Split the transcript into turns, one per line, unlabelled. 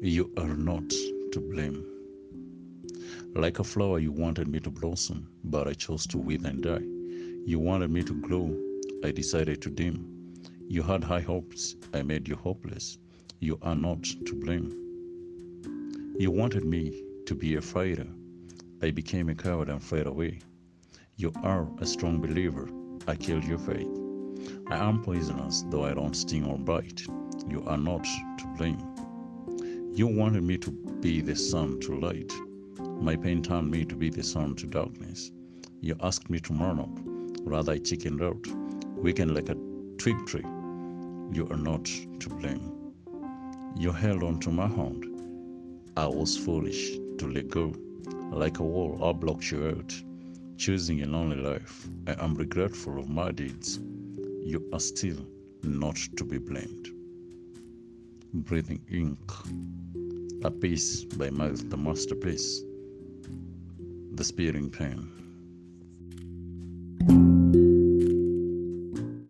You are not to blame. Like a flower, you wanted me to blossom, but I chose to wither and die. You wanted me to glow, I decided to dim. You had high hopes, I made you hopeless. You are not to blame. You wanted me to be a fighter. I became a coward and fled away. You are a strong believer. I killed your faith. I am poisonous, though I don't sting or bite. You are not to blame. You wanted me to be the sun to light. My pain turned me to be the sun to darkness. You asked me to mount up, rather I chickened out, weakened like a twig tree. You are not to blame. You held on to my hand. I was foolish to let go. Like a wall, I blocked you out. Choosing a lonely life, I am regretful of my deeds. You are still not to be blamed. Breathing Ink, a piece by mouth, the masterpiece, the spearing pen.